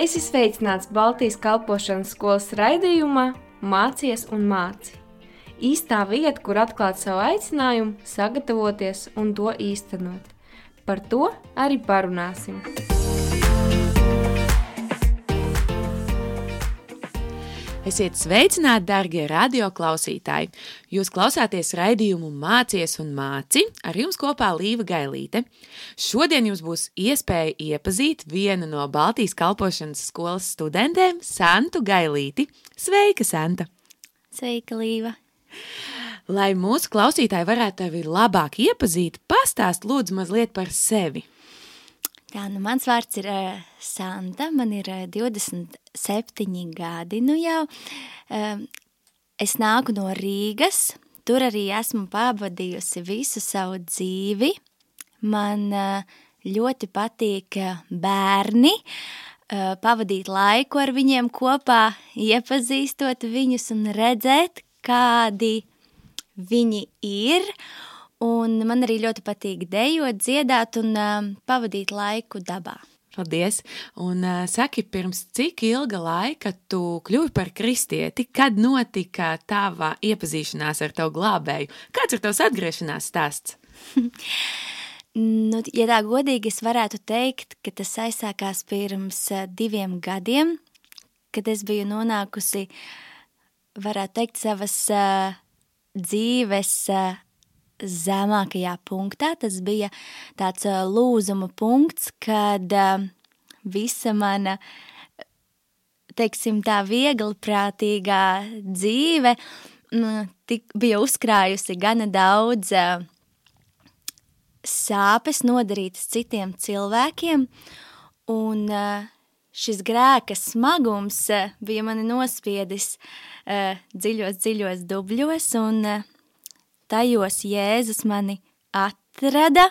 Es esmu sveicināts Baltijas kalpošanas skolas raidījumā Mācies un māci. Īstā vieta, kur atklāt savu aicinājumu, sagatavoties un to īstenot. Par to arī parunāsim. Esiet sveicināti, darbie radioklausītāji! Jūs klausāties raidījumu Mācies un māci, ar jums kopā Līva Gailīte. Šodien jums būs iespēja iepazīt vienu no Baltijas kalpošanas skolas studentēm, Santu Gailīti. Sveika, Santa! Sveika, Līva! Lai mūsu klausītāji varētu tevi labāk iepazīt, pastāst lūdzu mazliet par sevi. Tā, nu mans vārds ir uh, Santa, man ir uh, 27 gadi nu jau. Uh, es nāku no Rīgas, tur arī esmu pavadījusi visu savu dzīvi. Man uh, ļoti patīk bērni, uh, pavadīt laiku ar viņiem kopā, iepazīstot viņus un redzēt, kādi viņi ir Un man arī ļoti patīk dejot, dziedāt un uh, pavadīt laiku dabā. Paldies! Un uh, saki, pirms cik ilga laika tu kļuvi par kristieti? Kad notika tava iepazīšanās ar tavu glābēju? Kāds ir tavs atgriešanās stāsts? nu, ja tā godīgi es varētu teikt, ka tas aizsākās pirms uh, diviem gadiem, kad es biju nonākusi, varētu teikt, savas uh, dzīves uh, zemākajā punktā. Tas bija tāds lūzuma punkts, kad visa mana, teiksim tā, viegliprātīgā dzīve tik, bija uzkrājusi gana daudz sāpes nodarītas citiem cilvēkiem, un šis grēka smagums bija mani nospiedis dziļos, dziļos dubļos, un tajos Jēzus mani atrada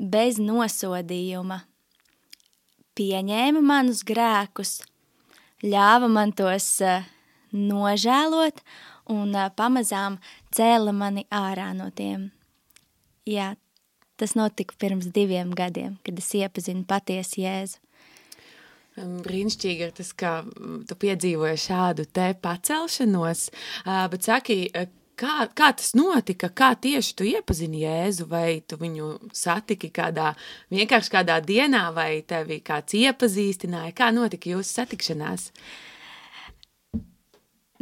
bez nosodījuma, pieņēma manus grēkus, ļāva man tos uh, nožēlot un uh, pamazām cēla mani ārā no tiem. Jā, tas notika pirms diviem gadiem, kad es iepazinu patiesu Jēzu. Brīnišķīgi ir tas, ka tu piedzīvoji šādu te pacelšanos, bet saki, Kā, kā tas notika? Kā tieši tu iepazini Jēzu? Vai tu viņu satiki kādā, vienkārši kādā dienā, vai tevi kāds iepazīstināja? Kā notika jūsu satikšanās?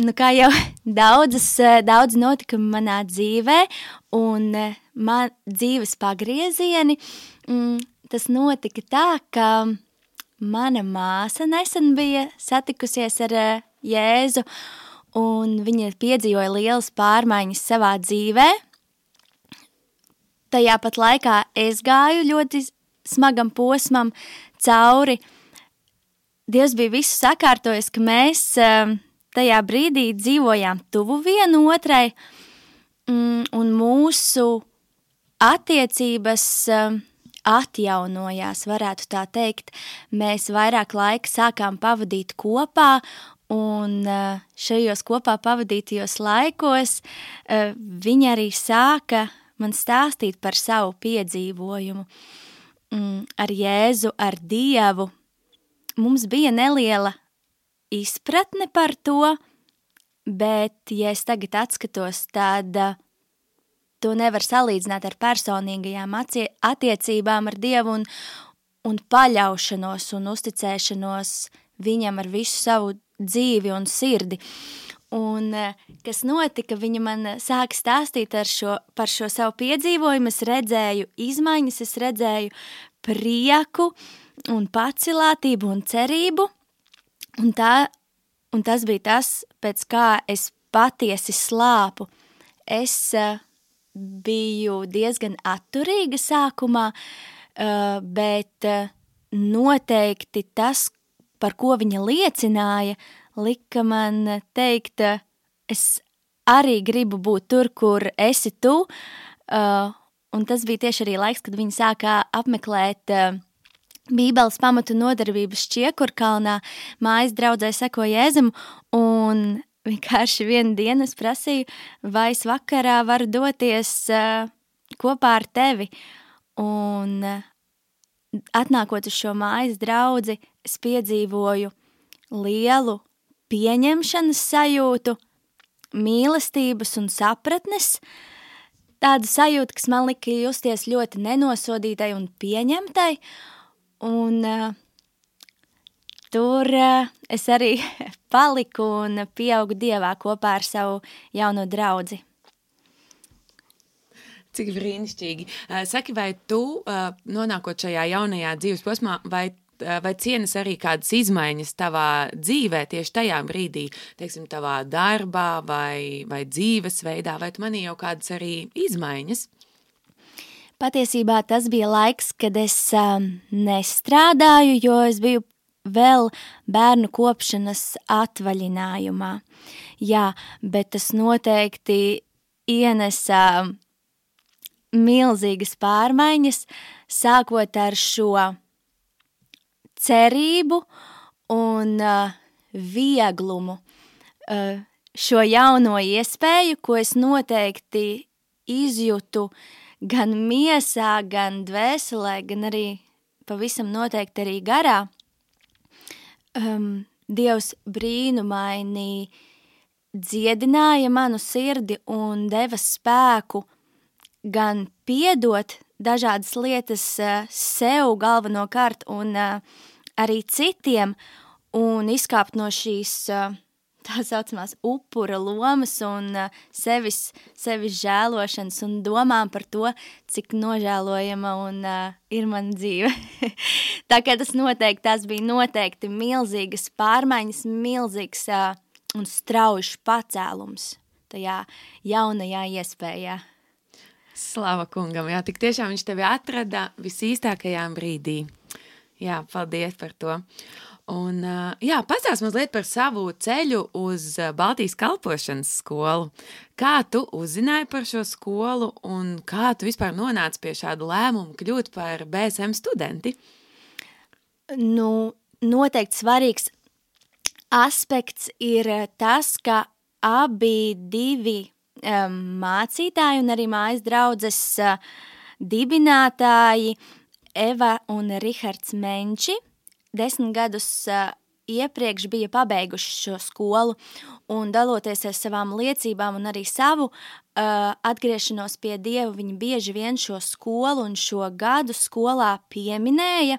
Nu, kā jau daudzas, daudz notikumi manā dzīvē, un man dzīves pagriezieni, mm, tas notika tā, ka mana māsa nesen bija satikusies ar Jēzu, un viņa piedzīvoja lielas pārmaiņas savā dzīvē. Tajā pat laikā es gāju ļoti smagam posmam cauri. Dievs bija visu sakārtojis, ka mēs ehm, tajā brīdī dzīvojām tuvu vienu otrai, mm, un mūsu attiecības ehm, atjaunojās, varētu tā teikt. Mēs vairāk laika sākām pavadīt kopā, Un eh, šajos kopā pavadītajos laikos eh, viņa arī sāka man stāstīt par savu piedzīvojumu mm, ar Jēzu, ar Dievu. Mums bija neliela izpratne par to, bet, ja es tagad atskatos, tad eh, to nevar salīdzināt ar personīgajām attiecībām ar Dievu un, un paļaušanos un uzticēšanos viņam ar visu savu dzīvi un sirdi. Un eh, kas notika, viņa man sāka stāstīt šo, par šo savu piedzīvojumu, es redzēju izmaiņas, es redzēju prieku un pacilātību un cerību, un, tā, un tas bija tas, pēc kā es patiesi slāpu. Es uh, biju diezgan atturīga sākumā, bet noteikti tas, par ko viņa liecināja, lika man teikt, es arī gribu būt tur, kur esi tu, uh, un tas bija tieši arī laiks, kad viņa sākā apmeklēt uh, Bībeles pamatu nodarbības Čiekurkalnā, mājas draudzē seko Jēzum, un vienkārši vienu dienu es prasīju, vai es vakarā varu doties uh, kopā ar tevi, un uh, atnākot uz šo mājas draudzi, es piedzīvoju lielu pieņemšanas sajūtu, mīlestības un sapratnes, tāda sajūta, kas man lika justies ļoti nenosodītai un pieņemtai, un uh, tur uh, es arī paliku un pieaugu Dievā kopā ar savu jauno draudzi. Cik brīnišķīgi. Saki, vai tu, nonākot šajā jaunajā dzīves posmā, vai vai cienas arī kādas izmaiņas tavā dzīvē tieši tajā brīdī, teiksim, tavā darbā vai, vai dzīvesveidā, vai tu manī jau kādas arī izmaiņas? Patiesībā tas bija laiks, kad es um, nestrādāju, jo es biju vēl bērnu kopšanas atvaļinājumā. Jā, bet tas noteikti ienesa milzīgas pārmaiņas, sākot ar šo cerību un uh, vieglumu, uh, šo jauno iespēju, ko es noteikti izjūtu gan miesā, gan dvēselē, gan arī pavisam noteikti arī garā. Um, Dievs brīnumaini dziedināja manu sirdi un deva spēku gan piedot dažādas lietas uh, sev galvenokārt un uh, arī citiem un izkāpt no šīs uh, tā saucamās upura lomas un sevis, sevis žēlošanas un domām par to, cik nožēlojama un uh, ir mana dzīve. tā kā tas noteikti, tās bija noteikti milzīgas pārmaiņas, milzīgs uh, un straujuši pacēlums tajā jaunajā iespējā. Slava kungam, jā, tik tiešām viņš tevi atrada visīstākajā brīdī. Jā, paldies par to. Un, jā, pastāst mazliet par savu ceļu uz Baltijas kalpošanas skolu. Kā tu uzzināji par šo skolu un kā tu vispār nonāci pie šāda lēmuma kļūt par BSM studenti? Nu, noteikti svarīgs aspekts ir tas, ka abi divi mācītāji un arī mājas draudzes uh, dibinātāji Eva un Rihards Menči. Desmit gadus uh, iepriekš bija pabeiguši šo skolu un daloties ar savām liecībām un arī savu uh, atgriešanos pie Dieva, viņi bieži vien šo skolu un šo gadu skolā pieminēja.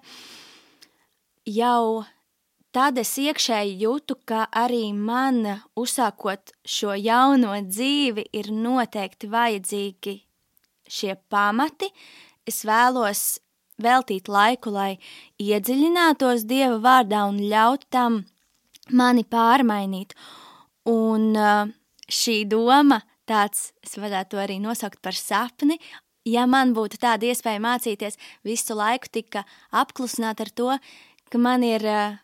Jau tad es iekšēji jūtu, ka arī man, uzsākot šo jauno dzīvi, ir noteikti vajadzīgi šie pamati. Es vēlos veltīt laiku, lai iedziļinātos Dieva vārdā un ļaut tam mani pārmainīt. Un šī doma, tāds, es varētu to arī nosaukt par sapni, ja man būtu tāda iespēja mācīties, visu laiku tika apklusināt ar to, ka man ir uh,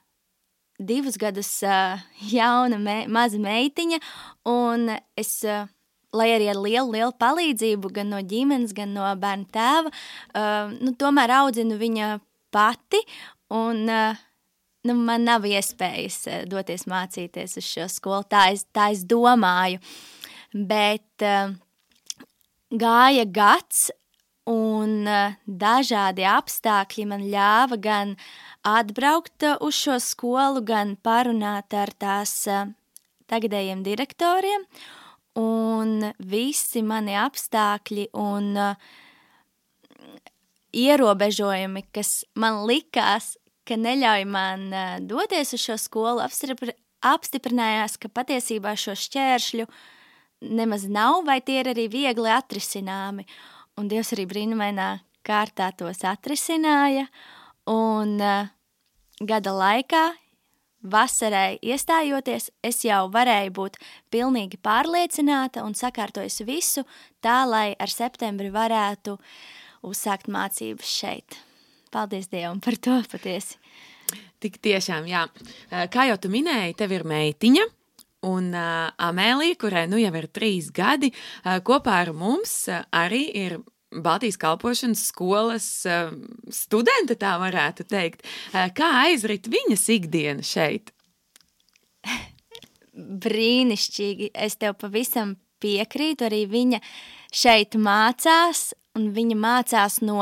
divus gadus jauna me, maza meitiņa, un es, lai arī ar lielu, lielu palīdzību gan no ģimenes, gan no bērna tēva, nu, tomēr audzinu viņa pati, un nu, man nav iespējas doties mācīties uz šo skolu, tā es, tā es domāju, bet uh, gāja gads, un uh, dažādi apstākļi man ļāva gan atbraukt uh, uz šo skolu, gan parunāt ar tās uh, tagadējiem direktoriem, un visi mani apstākļi un ierobežojumi, kas man likās, ka neļauj man doties uz šo skolu, apstiprinājās, ka patiesībā šo šķēršļu nemaz nav, vai tie ir arī viegli atrisināmi. Uh, un Dievs arī brīnumainā kārtā tos atrisināja, un uh, gada laikā, vasarai iestājoties, es jau varēju būt pilnīgi pārliecināta un sakārtojusi visu tā, lai ar septembri varētu uzsākt mācības šeit. Paldies Dievam par to patiesi. Tik tiešām, jā. Kā jau tu minēji, tev ir meitiņa, Un uh, Amēlija, kurai nu jau ir trīs gadi, uh, kopā ar mums uh, arī ir Baltijas kalpošanas skolas uh, studente, tā varētu teikt. Uh, kā aizrit viņas ikdiena šeit? Brīnišķīgi. Es tev pavisam piekrītu. Arī viņa šeit mācās, un viņa mācās no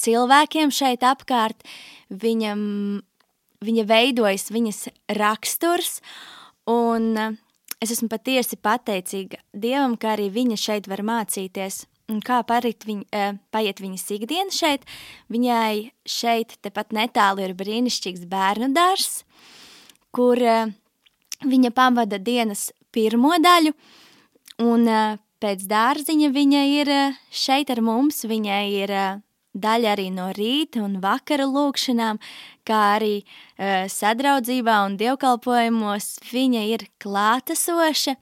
cilvēkiem šeit apkārt, viņam, viņa veidojas viņas raksturs, un uh, es esmu patiesi pateicīga Dievam, ka arī viņa šeit var mācīties. Un kā parit viņ, uh, paiet viņas ikdiena šeit, viņai šeit tepat netālu ir brīnišķīgs bērnu dārs, kur uh, viņa pavada dienas pirmo daļu, un pēc dārziņa viņa ir šeit ar mums, viņai ir daļa arī no rīta un vakara lūkšanām, kā arī uh, sadraudzībā un dievkalpojumos viņa ir klātesoša,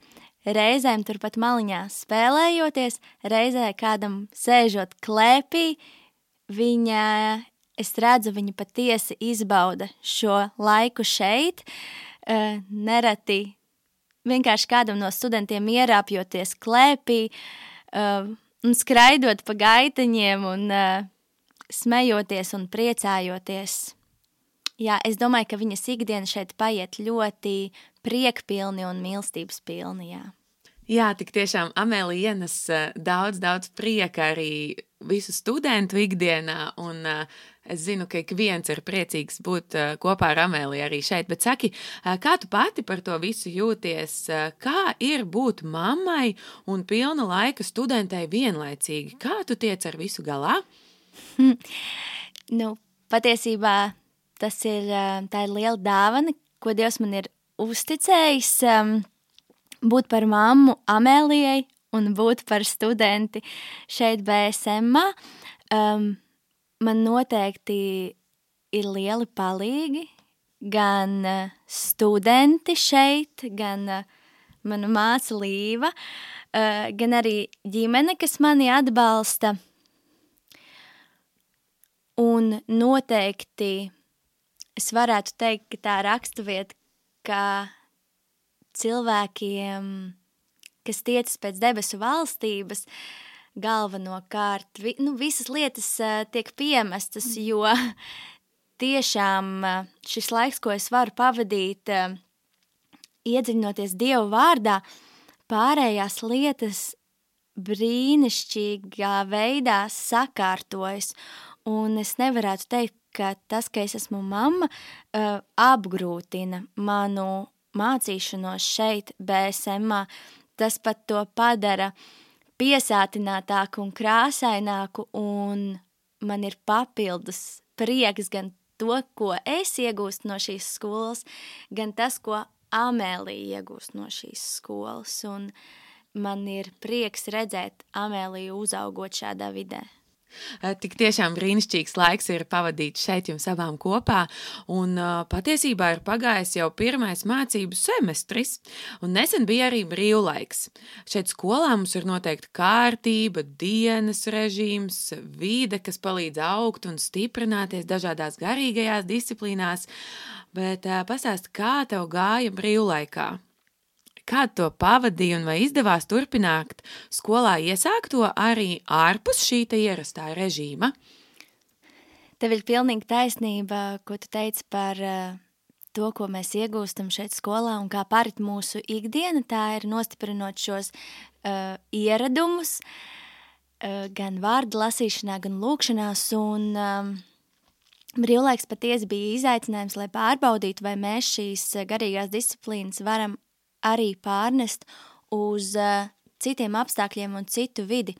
reizēm turpat maliņā spēlējoties, reizē kādam sēžot klēpī, viņa, es redzu, viņa patiesi izbauda šo laiku šeit, uh, nereti vienkārši kādam no studentiem ierāpjoties klēpī uh, un skraidot pa gaitaņiem un uh, smejoties un priecājoties. Jā, es domāju, ka viņas ikdiena šeit paiet ļoti priekpilni un mīlestības pilni, jā. Jā, tik tiešām Amēlija ienes daudz, daudz prieka arī visu studentu ikdienā, un es zinu, ka ik viens ir priecīgs būt kopā ar Amēliju arī šeit, bet saki, kā tu pati par to visu jūties, kā ir būt mammai un pilna laika studentei vienlaicīgi, kā tu tiec ar visu galā? nu, patiesībā tas ir, tā ir liela dāvana, ko Dievs man ir uzticējis um, būt par mammu Amēlijai un būt par studenti šeit BSM. Um, man noteikti ir lieli palīgi, gan uh, studenti šeit, gan uh, mana māsa Līva, uh, gan arī ģimene, kas mani atbalsta – Un noteikti es varētu teikt, ka tā raksturvieta, ka cilvēkiem, kas tiecas pēc debesu valstības, galvenokārt, vi, nu, visas lietas uh, tiek piemestas, jo tiešām uh, šis laiks, ko es varu pavadīt, uh, iedziļinoties Dievu vārdā, pārējās lietas brīnišķīgā veidā sakārtojas. Un es nevarētu teikt, ka tas, ka es esmu mamma, uh, apgrūtina manu mācīšanos šeit, BSM. Tas pat to padara piesātinātāku un krāsaināku, un man ir papildus prieks gan to, ko es iegūstu no šīs skolas, gan tas, ko Amēlija iegūst no šīs skolas. Un man ir prieks redzēt Amēliju uzaugot šādā vidē. Eh, tik tiešām brīnišķīgs laiks ir pavadīts šeit jums abām kopā, un uh, patiesībā ir pagājis jau pirmais mācību semestris, un nesen bija arī brīvlaiks. Šeit skolā mums ir noteikti kārtība, dienas režīms, vide, kas palīdz augt un stiprināties dažādās garīgajās disciplīnās, bet uh, pastāst, kā tev gāja brīvlaikā? Kā to pavadīja un vai izdevās turpināt skolā iesākto arī ārpus šī ierastā režīma? Tev ir pilnīgi taisnība, ko tu teici par uh, to, ko mēs iegūstam šeit skolā un kā parit mūsu ikdiena. Tā ir nostiprinot šos uh, ieradumus, uh, gan vārdu lasīšanā, gan lūkšanās. Un, um, Brīvlaiks patiesi bija izaicinājums, lai pārbaudītu, vai mēs šīs garīgās disciplīnas varam arī pārnest uz uh, citiem apstākļiem un citu vidi.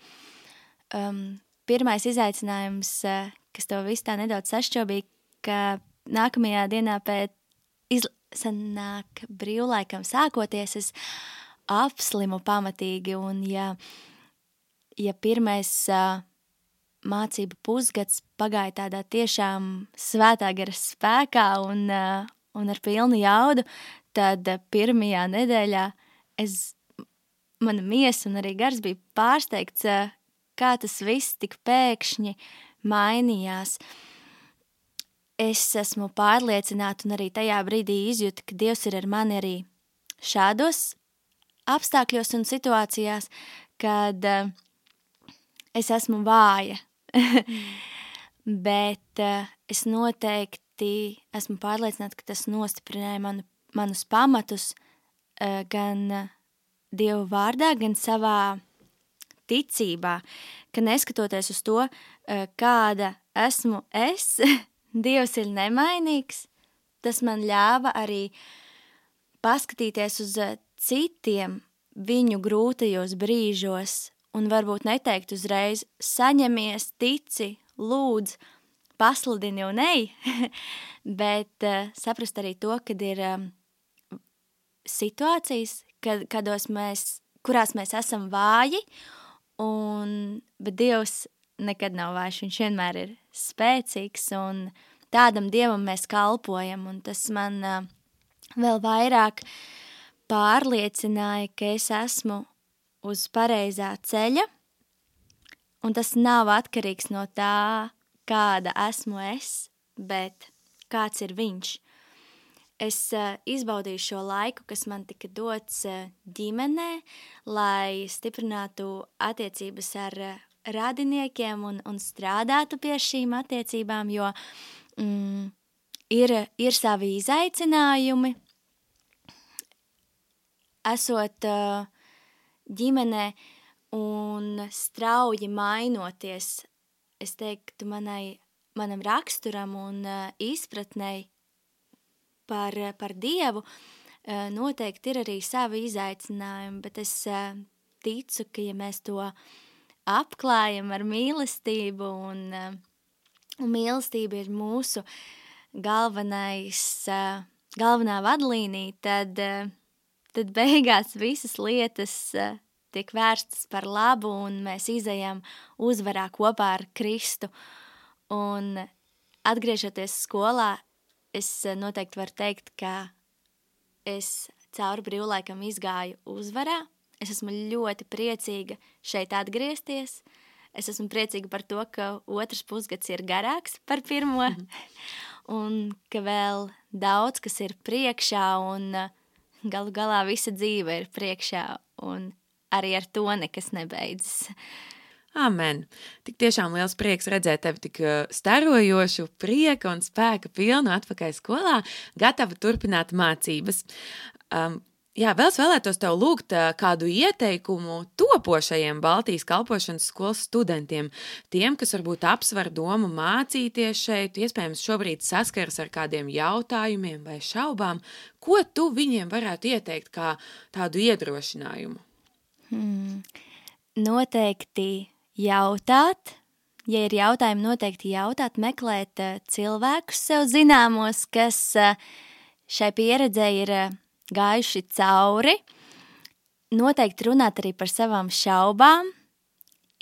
Um, pirmais izaicinājums, uh, kas to visu tā nedaudz sašķobīja, ka nākamajā dienā pēc izsanāk brīvlaikam sākoties, es apslimu pamatīgi, un ja, ja pirmais uh, mācību pusgads pagāja tādā tiešām svētā gara spēkā un, uh, un ar pilnu jaudu, tad eh, pirmajā nedēļā es, mana miesa un arī gars bija pārsteigts, eh, kā tas viss tik pēkšņi mainījās. Es esmu pārliecināta un arī tajā brīdī izjūtu, ka Dievs ir ar mani arī šādos apstākļos un situācijās, kad uh, es esmu vāja. Bet uh, es noteikti esmu pārliecināta, ka tas nostiprināja manu manus pamatus eh, gan eh, Dievu vārdā, gan savā ticībā, ka neskatoties uz to, eh, kāda esmu es, Dievs ir nemainīgs, tas man ļāva arī paskatīties uz citiem viņu grūtajos brīžos un varbūt neteikt uzreiz saņemies, tici, lūdz, pasludini un ej, bet saprast arī to, kad ir situācijas, kad, kados mēs, kurās mēs esam vāji, un, bet Dievs nekad nav vājš, viņš vienmēr ir spēcīgs, un tādam Dievam mēs kalpojam, un tas man uh, vēl vairāk pārliecināja, ka es esmu uz pareizā ceļa, un tas nav atkarīgs no tā, kāda esmu es, bet kāds ir viņš. Es uh, izbaudīju šo laiku, kas man tika dots uh, ģimenē, lai stiprinātu attiecības ar uh, radiniekiem un, un strādātu pie šīm attiecībām, jo mm, ir, ir savi izaicinājumi. Esot uh, ģimenē un strauji mainoties, es teiktu, manai, manam raksturam un uh, izpratnei par, par Dievu, uh, noteikti ir arī savi izaicinājumi, bet es uh, ticu, ka ja mēs to apklājam ar mīlestību un, un mīlestība ir mūsu galvenais, galvenā vadlīnija, tad, tad beigās visas lietas tiek vērstas par labu un mēs izējām uzvarā kopā ar Kristu. Un atgriežoties skolā, es noteikti varu teikt, ka es cauri brīvlaikam izgāju uzvarā. Es esmu ļoti priecīga šeit atgriezties. Es esmu priecīga par to, ka otrs pusgads ir garāks par pirmo, mm -hmm. un ka vēl daudz kas ir priekšā, un galu galā visa dzīve ir priekšā. Un arī ar to nekas nebeidzas. Amen. Tik tiešām liels prieks redzēt tevi tik uh, starojošu, prieka un spēka pilnu atpakaļ skolā, gatava turpināt mācības. Um, jā, vēl es vēlētos tev lūgt uh, kādu ieteikumu topošajiem Baltijas kalpošanas skolas studentiem, tiem, kas varbūt apsver domu mācīties šeit, iespējams šobrīd saskaras ar kādiem jautājumiem vai šaubām. Ko tu viņiem varētu ieteikt kā tādu iedrošinājumu? Hmm. Noteikti jautāt, ja ir jautājumi, noteikti jautāt, meklēt uh, cilvēkus sev zināmos, kas uh, šai pieredzē ir uh, gājuši cauri. Noteikti runāt arī par savām šaubām.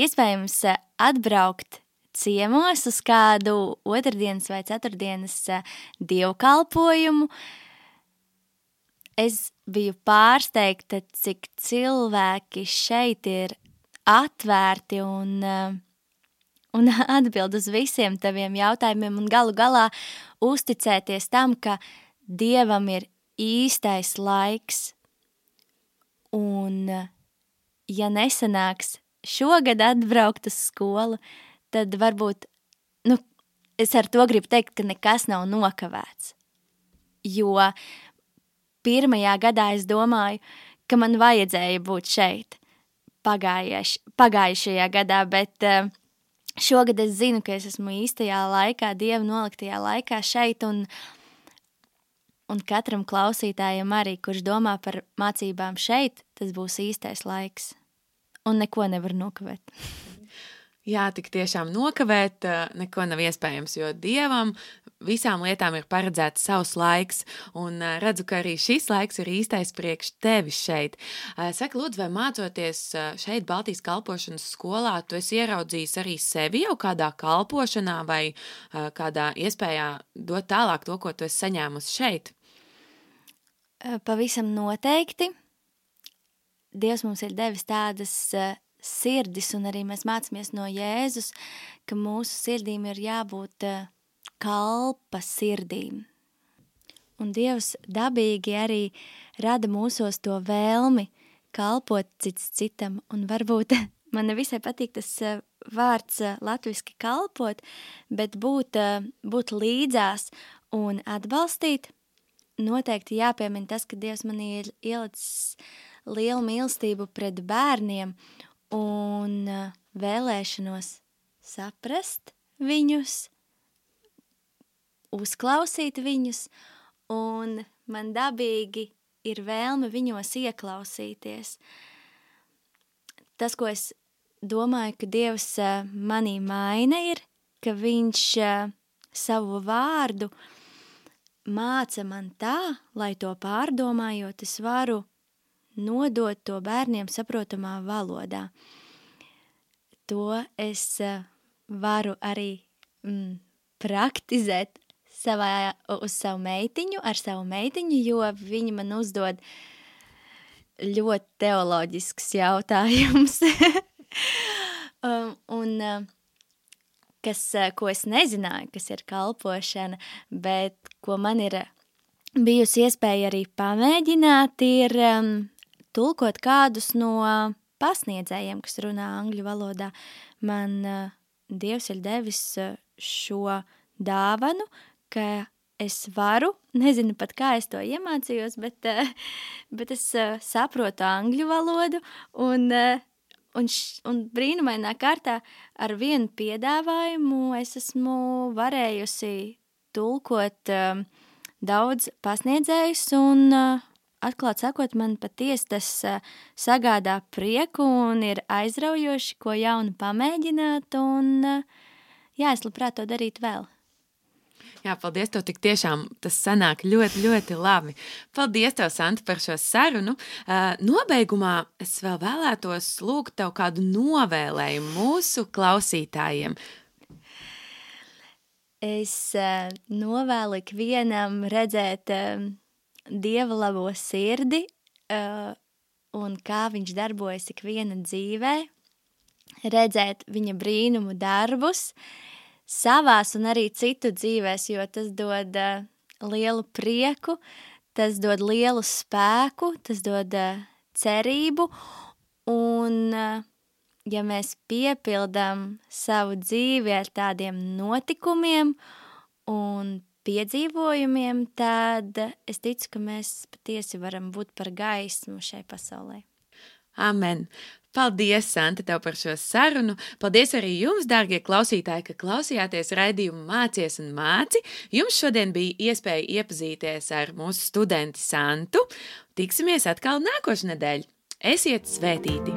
Iespējams, atbraukt ciemos uz kādu otrdienas vai ceturtdienas dievkalpojumu, es biju pārsteigta, cik cilvēki šeit ir atvērti un, eh, un atbild uz visiem taviem jautājumiem un galu galā uzticēties tam, ka Dievam ir īstais laiks. Un, eh, ja nesanāks šogad atbraukt uz skolu, tad varbūt, nu, es ar to gribu teikt, ka nekas nav nokavēts. Jo pirmajā gadā es domāju, ka man vajadzēja būt šeit pagājuš, pagājušajā gadā, bet uh, šogad es zinu, ka es esmu īstajā laikā, Dieva noliktajā laikā šeit, un, un katram klausītājam arī, kurš domā par mācībām šeit, tas būs īstais laiks, un neko nevar nokavēt. Jā, tik tiešām nokavēt neko nav iespējams, jo dievam visām lietām ir paredzēts savs laiks, un redzu, ka arī šis laiks ir īstais priekš tevis šeit. Saka, lūdzu, vai mācoties šeit Baltijas kalpošanas skolā, tu esi ieraudzījis arī sevi jau kādā kalpošanā vai kādā iespējā dot tālāk to, ko tu esi saņēmusi šeit? Pavisam noteikti. Dievs mums ir devis tādas sirdis, un arī mēs mācāmies no Jēzus, ka mūsu sirdīm ir jābūt eh, kalpa sirdīm. Un Dievs dabīgi arī rada mūsos to vēlmi kalpot cits citam, un varbūt man nevisai patīk tas eh, vārds eh, latviski kalpot, bet būt, būt līdzās un atbalstīt, noteikti jāpiemina tas, ka Dievs man ir ielicis lielu mīlestību pret bērniem, un vēlēšanos saprast viņus, uzklausīt viņus, un man dabīgi ir vēlme viņos ieklausīties. Tas, ko es domāju, ka Dievs manī maina, ir, ka Viņš savu vārdu māca man tā, lai to pārdomājot, es varu nodot to bērniem saprotamā valodā. To es varu arī mm, praktizēt savā, uz savu meitiņu, ar savu meitiņu, jo viņa man uzdod ļoti teoloģisks jautājums. um, un uh, kas, ko es nezināju, kas ir kalpošana, bet ko man ir bijusi iespēja arī pamēģināt, ir um, tulkot kādus no pasniedzējiem, kas runā angļu valodā. Man uh, Dievs ir devis šo dāvanu, ka es varu, nezinu pat kā es to iemācījos, bet, bet es saprotu angļu valodu un, un, un brīnumainā kārtā ar vienu piedāvājumu es esmu varējusi tulkot daudz pasniedzējus un atklāt sakot, man patiesi tas sagādā prieku un ir aizraujoši, ko jaunu pamēģināt un jā, es labprāt to darīt vēl. Jā, paldies. Tev tik tiešām tas sanāk ļoti, ļoti labi. Paldies, tev, Santa, par šo sarunu. Uh, nobeigumā es vēl vēlētos lūgt tev kādu novēlējumu mūsu klausītājiem. Es uh, novēlu ikvienam redzēt uh, dieva labo sirdi un kā viņš darbojas ikviena dzīvē, redzēt viņa brīnumu darbus, uh, savās un arī citu dzīvēs, jo tas dod uh, lielu prieku, tas dod lielu spēku, tas dod uh, cerību, un uh, ja mēs piepildām savu dzīvi ar tādiem notikumiem un piedzīvojumiem, tad es ticu, ka mēs patiesi varam būt par gaismu šai pasaulē. Amen! Paldies, Santa, tev par šo sarunu. Paldies arī jums, dārgie klausītāji, ka klausījāties raidījumu Mācies un māci. Jums šodien bija iespēja iepazīties ar mūsu studenti Santu. Tiksimies atkal nākošais nedēļa. Esiet svētīti!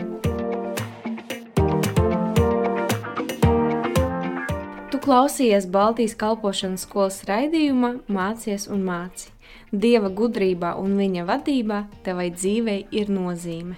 Tu klausījies Baltijas kalpošanas skolas raidījumā Mācies un māci. Dieva gudrībā un viņa vadībā tevai dzīvei ir nozīme.